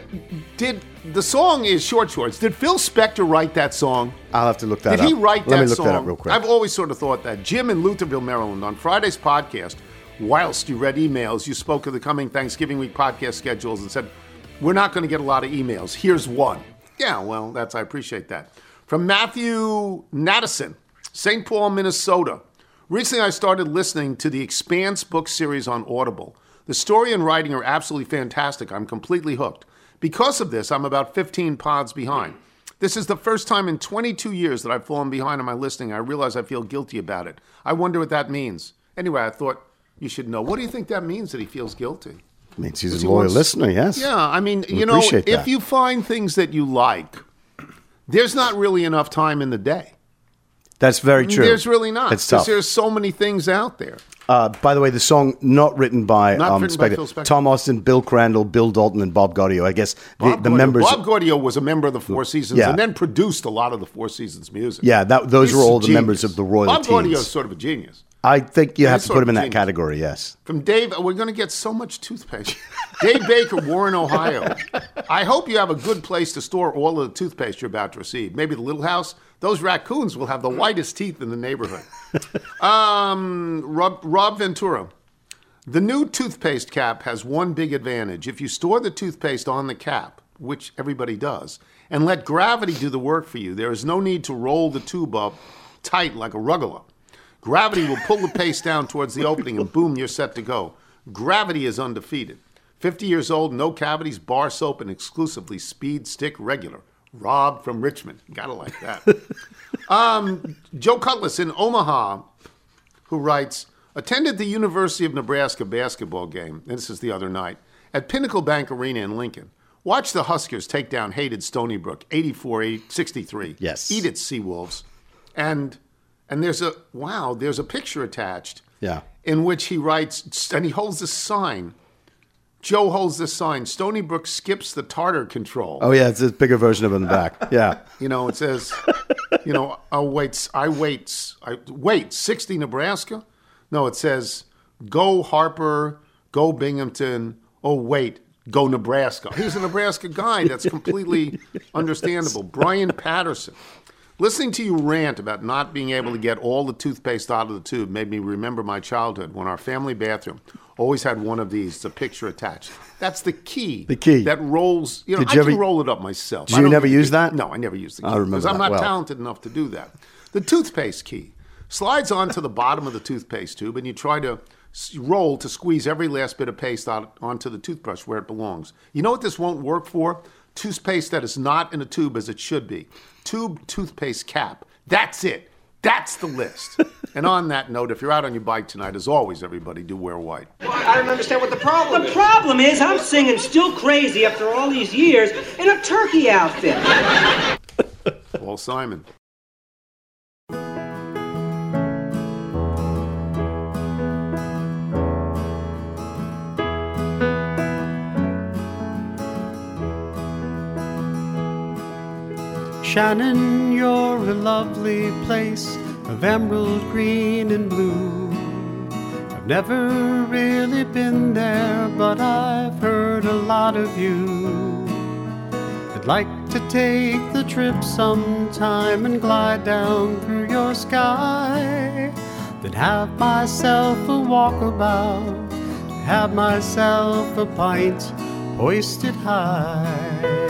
Did the song is short shorts? Did Phil Spector write that song? I'll have to look that Did up. Did he write Let that me look song? that up real quick. I've always sort of thought that. Jim in Lutherville, Maryland, on Friday's podcast, whilst you read emails, you spoke of the coming Thanksgiving week podcast schedules and said, We're not going to get a lot of emails. Here's one. Yeah, well, that's I appreciate that. From Matthew Nadison, St. Paul, Minnesota. Recently, I started listening to the Expanse book series on Audible. The story and writing are absolutely fantastic. I'm completely hooked. Because of this, I'm about 15 pods behind. This is the first time in 22 years that I've fallen behind on my listening. I realize I feel guilty about it. I wonder what that means. Anyway, I thought you should know. What do you think that means that he feels guilty? means he's a loyal wants- listener, yes. Yeah, I mean, We you know, if you find things that you like, there's not really enough time in the day. That's very true. There's really not. It's tough. There's so many things out there. Uh, by the way, the song not written by, Not um, written by Phil Spector. Tom Austin, Bill Crandall, Bill Dalton, and Bob Gaudio. I guess the, the members. Bob Gaudio was a member of the Four Seasons Yeah. and then produced a lot of the Four Seasons music. Yeah, that- those He's were all the members of the Royal Bob Gaudio is sort of a genius. I think you have to put him in that category. Yes. From Dave, we're going to get so much toothpaste. Dave Baker, Warren, Ohio. I hope you have a good place to store all of the toothpaste you're about to receive. Maybe the little house. Those raccoons will have the whitest teeth in the neighborhood. Um, Rob, Rob Ventura. The new toothpaste cap has one big advantage. If you store the toothpaste on the cap, which everybody does, and let gravity do the work for you, there is no need to roll the tube up tight like a ruggler. Gravity will pull the pace down towards the opening, and boom, you're set to go. Gravity is undefeated. 50 years old, no cavities, bar soap, and exclusively speed stick regular. Rob from Richmond. Gotta like that. um, Joe Cutlass in Omaha, who writes, attended the University of Nebraska basketball game, and this is the other night, at Pinnacle Bank Arena in Lincoln. Watch the Huskers take down hated Stony Brook 84 63. Yes. Eat it, Seawolves. And and there's a wow, there's a picture attached Yeah. in which he writes, and he holds this sign. Joe holds this sign. Stony Brook skips the tartar control. Oh yeah, it's a bigger version of it in the back. Yeah. You know, it says, you know, I wait, I wait, I wait, 60 Nebraska? No, it says, go Harper, go Binghamton. Oh, wait, go Nebraska. He's a Nebraska guy. That's completely understandable. Brian Patterson. Listening to you rant about not being able to mm. get all the toothpaste out of the tube made me remember my childhood when our family bathroom always had one of these, the picture attached. That's the key. The key. That rolls, you know, Did I you can ever- roll it up myself. Did I you don't never need use the- that? No, I never used the key. I remember Because I'm that not well. talented enough to do that. The toothpaste key slides onto the bottom of the toothpaste tube, and you try to s- roll to squeeze every last bit of paste out onto the toothbrush where it belongs. You know what this won't work for? Toothpaste that is not in a tube as it should be. Tube toothpaste cap. That's it. That's the list. and on that note, if you're out on your bike tonight, as always, everybody do wear white. I don't understand what the problem is. The problem is I'm singing Still Crazy after all these years in a turkey outfit. Paul Simon. Shannon, you're a lovely place of emerald green and blue. I've never really been there, but I've heard a lot of you. I'd like to take the trip sometime and glide down through your sky. Then have myself a walkabout, have myself a pint hoisted high.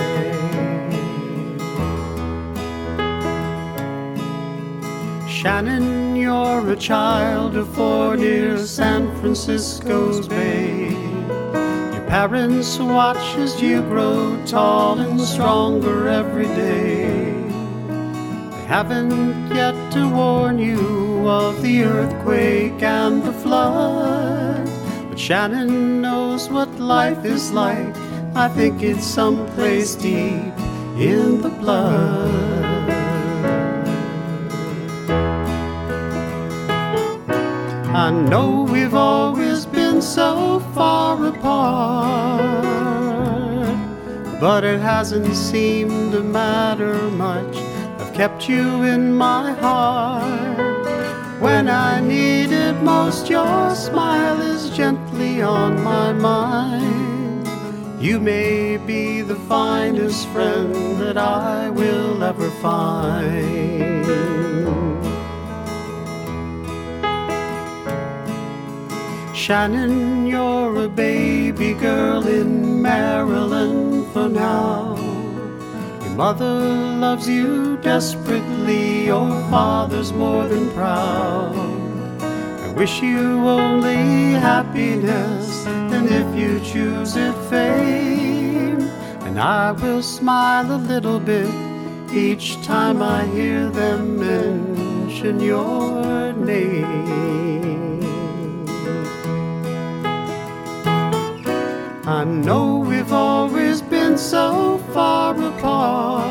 Shannon, you're a child of four near San Francisco's Bay. Your parents watch as you grow tall and stronger every day. They haven't yet to warn you of the earthquake and the flood. But Shannon knows what life is like. I think it's someplace deep in the blood. I know we've always been so far apart, but it hasn't seemed to matter much. I've kept you in my heart. When I need it most, your smile is gently on my mind. You may be the finest friend that I will ever find. Shannon, you're a baby girl in Maryland for now. Your mother loves you desperately, your father's more than proud. I wish you only happiness, and if you choose it, fame. And I will smile a little bit each time I hear them mention your name. I know we've always been so far apart,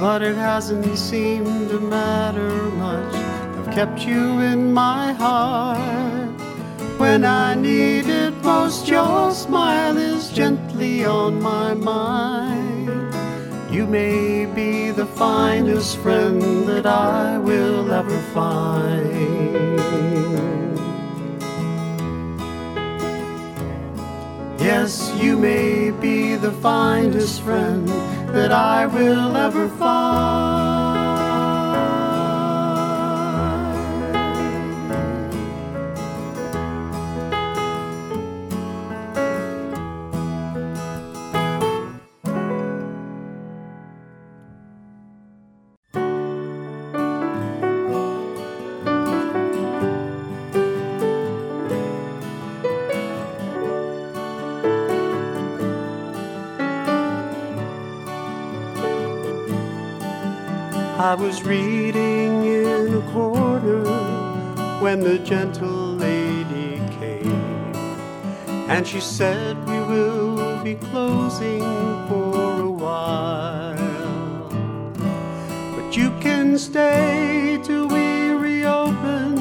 but it hasn't seemed to matter much. I've kept you in my heart. When I need it most, your smile is gently on my mind. You may be the finest friend that I will ever find. Yes, you may be the finest friend that I will ever find. I was reading in a corner when the gentle lady came, and she said, We will be closing for a while. But you can stay till we reopen.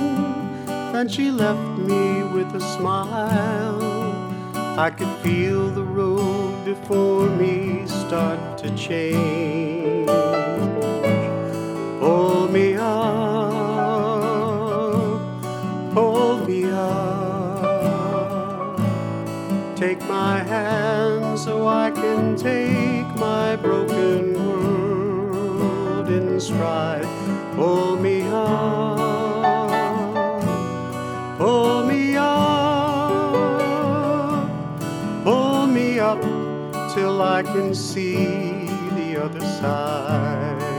Then she left me with a smile. I could feel the road before me start to change. Me up, hold me up. Take my hand so I can take my broken world in stride. Hold me up, hold me up, hold me up till I can see the other side.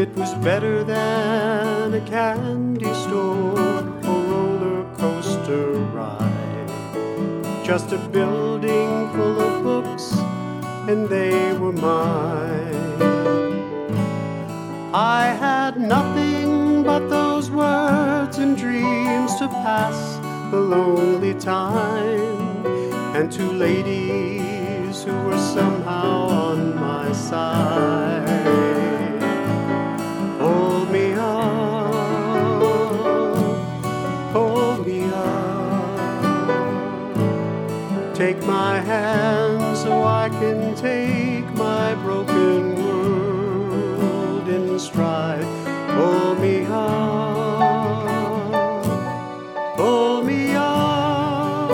It was better than a candy store or roller coaster ride. Just a building full of books, and they were mine. I had nothing but those words and dreams to pass the lonely time, and two ladies who were somehow on my side. Take my hand so I can take my broken world in stride. Hold me up, hold me up,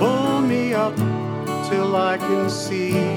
hold me up till I can see